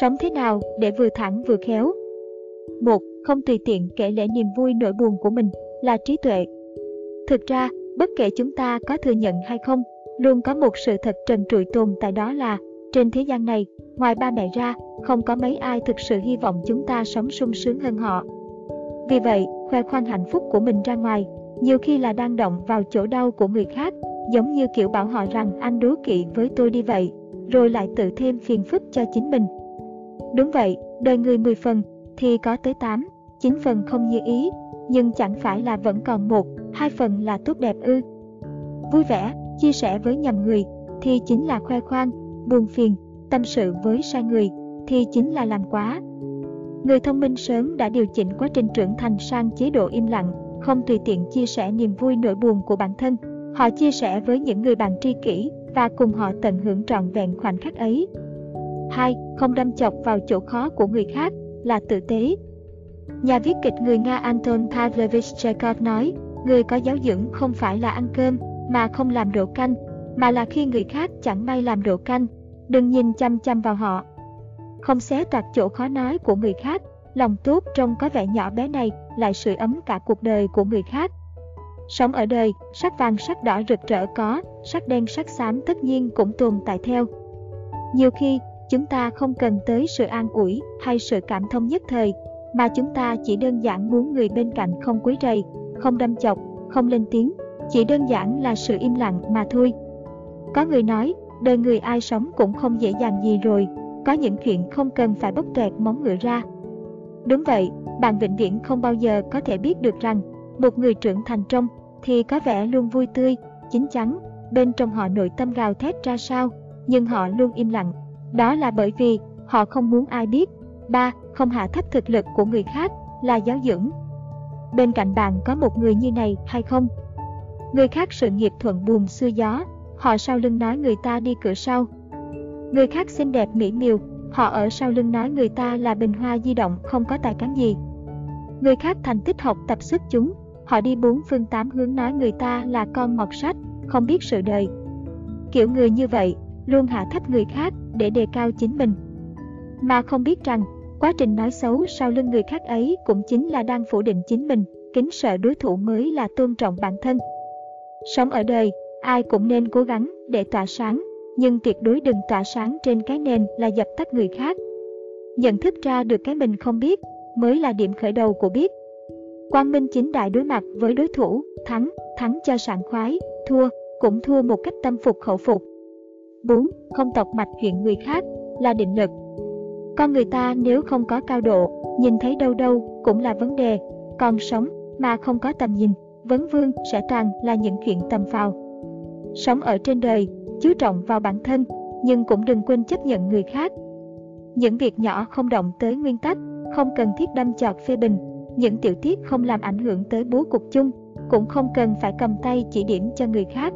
Sống thế nào để vừa thẳng vừa khéo? 1. Không tùy tiện kể lể niềm vui nỗi buồn của mình là trí tuệ. Thực ra, bất kể chúng ta có thừa nhận hay không, luôn có một sự thật trần trụi tồn tại đó là trên thế gian này, ngoài ba mẹ ra, không có mấy ai thực sự hy vọng chúng ta sống sung sướng hơn họ. Vì vậy, khoe khoang hạnh phúc của mình ra ngoài, nhiều khi là đang động vào chỗ đau của người khác, giống như kiểu bảo họ rằng anh đố kỵ với tôi đi vậy, rồi lại tự thêm phiền phức cho chính mình. Đúng vậy, đời người 10 phần, thì có tới 8, 9 phần không như ý, nhưng chẳng phải là vẫn còn một, hai phần là tốt đẹp ư. Vui vẻ, chia sẻ với nhầm người, thì chính là khoe khoang, buồn phiền, tâm sự với sai người, thì chính là làm quá. Người thông minh sớm đã điều chỉnh quá trình trưởng thành sang chế độ im lặng, không tùy tiện chia sẻ niềm vui nỗi buồn của bản thân. Họ chia sẻ với những người bạn tri kỷ và cùng họ tận hưởng trọn vẹn khoảnh khắc ấy. 2. Không đâm chọc vào chỗ khó của người khác là tử tế. Nhà viết kịch người Nga Anton Pavlovich Chekhov nói, người có giáo dưỡng không phải là ăn cơm mà không làm độ canh, mà là khi người khác chẳng may làm độ canh, đừng nhìn chăm chăm vào họ. Không xé toạc chỗ khó nói của người khác, lòng tốt trông có vẻ nhỏ bé này lại sưởi ấm cả cuộc đời của người khác. Sống ở đời, sắc vàng sắc đỏ rực rỡ có, sắc đen sắc xám tất nhiên cũng tồn tại theo. Nhiều khi, chúng ta không cần tới sự an ủi hay sự cảm thông nhất thời, mà chúng ta chỉ đơn giản muốn người bên cạnh không quấy rầy, không đâm chọc, không lên tiếng, chỉ đơn giản là sự im lặng mà thôi. Có người nói, đời người ai sống cũng không dễ dàng gì rồi, có những chuyện không cần phải bốc tuẹt móng ngựa ra. Đúng vậy, bạn vĩnh viễn không bao giờ có thể biết được rằng, một người trưởng thành trong thì có vẻ luôn vui tươi, chín chắn, bên trong họ nội tâm gào thét ra sao, nhưng họ luôn im lặng. Đó là bởi vì họ không muốn ai biết. 3. Không hạ thấp thực lực của người khác là giáo dưỡng. Bên cạnh bạn có một người như này hay không? Người khác sự nghiệp thuận buồm xưa gió, họ sau lưng nói người ta đi cửa sau. Người khác xinh đẹp mỹ miều, họ ở sau lưng nói người ta là bình hoa di động không có tài cán gì. Người khác thành tích học tập xuất chúng, họ đi bốn phương tám hướng nói người ta là con mọt sách, không biết sự đời. Kiểu người như vậy, luôn hạ thấp người khác để đề cao chính mình. Mà không biết rằng, quá trình nói xấu sau lưng người khác ấy cũng chính là đang phủ định chính mình, kính sợ đối thủ mới là tôn trọng bản thân. Sống ở đời, ai cũng nên cố gắng để tỏa sáng, nhưng tuyệt đối đừng tỏa sáng trên cái nền là dập tắt người khác. Nhận thức ra được cái mình không biết mới là điểm khởi đầu của biết. Quang Minh chính đại đối mặt với đối thủ, thắng, thắng cho sảng khoái, thua, cũng thua một cách tâm phục khẩu phục. 4. Không tọc mạch chuyện người khác là định lực. Con người ta nếu không có cao độ, nhìn thấy đâu đâu cũng là vấn đề, còn sống mà không có tầm nhìn, vấn vương sẽ toàn là những chuyện tầm phào. Sống ở trên đời, chú trọng vào bản thân, nhưng cũng đừng quên chấp nhận người khác. Những việc nhỏ không động tới nguyên tắc, không cần thiết đâm chọt phê bình, những tiểu tiết không làm ảnh hưởng tới bố cục chung, cũng không cần phải cầm tay chỉ điểm cho người khác.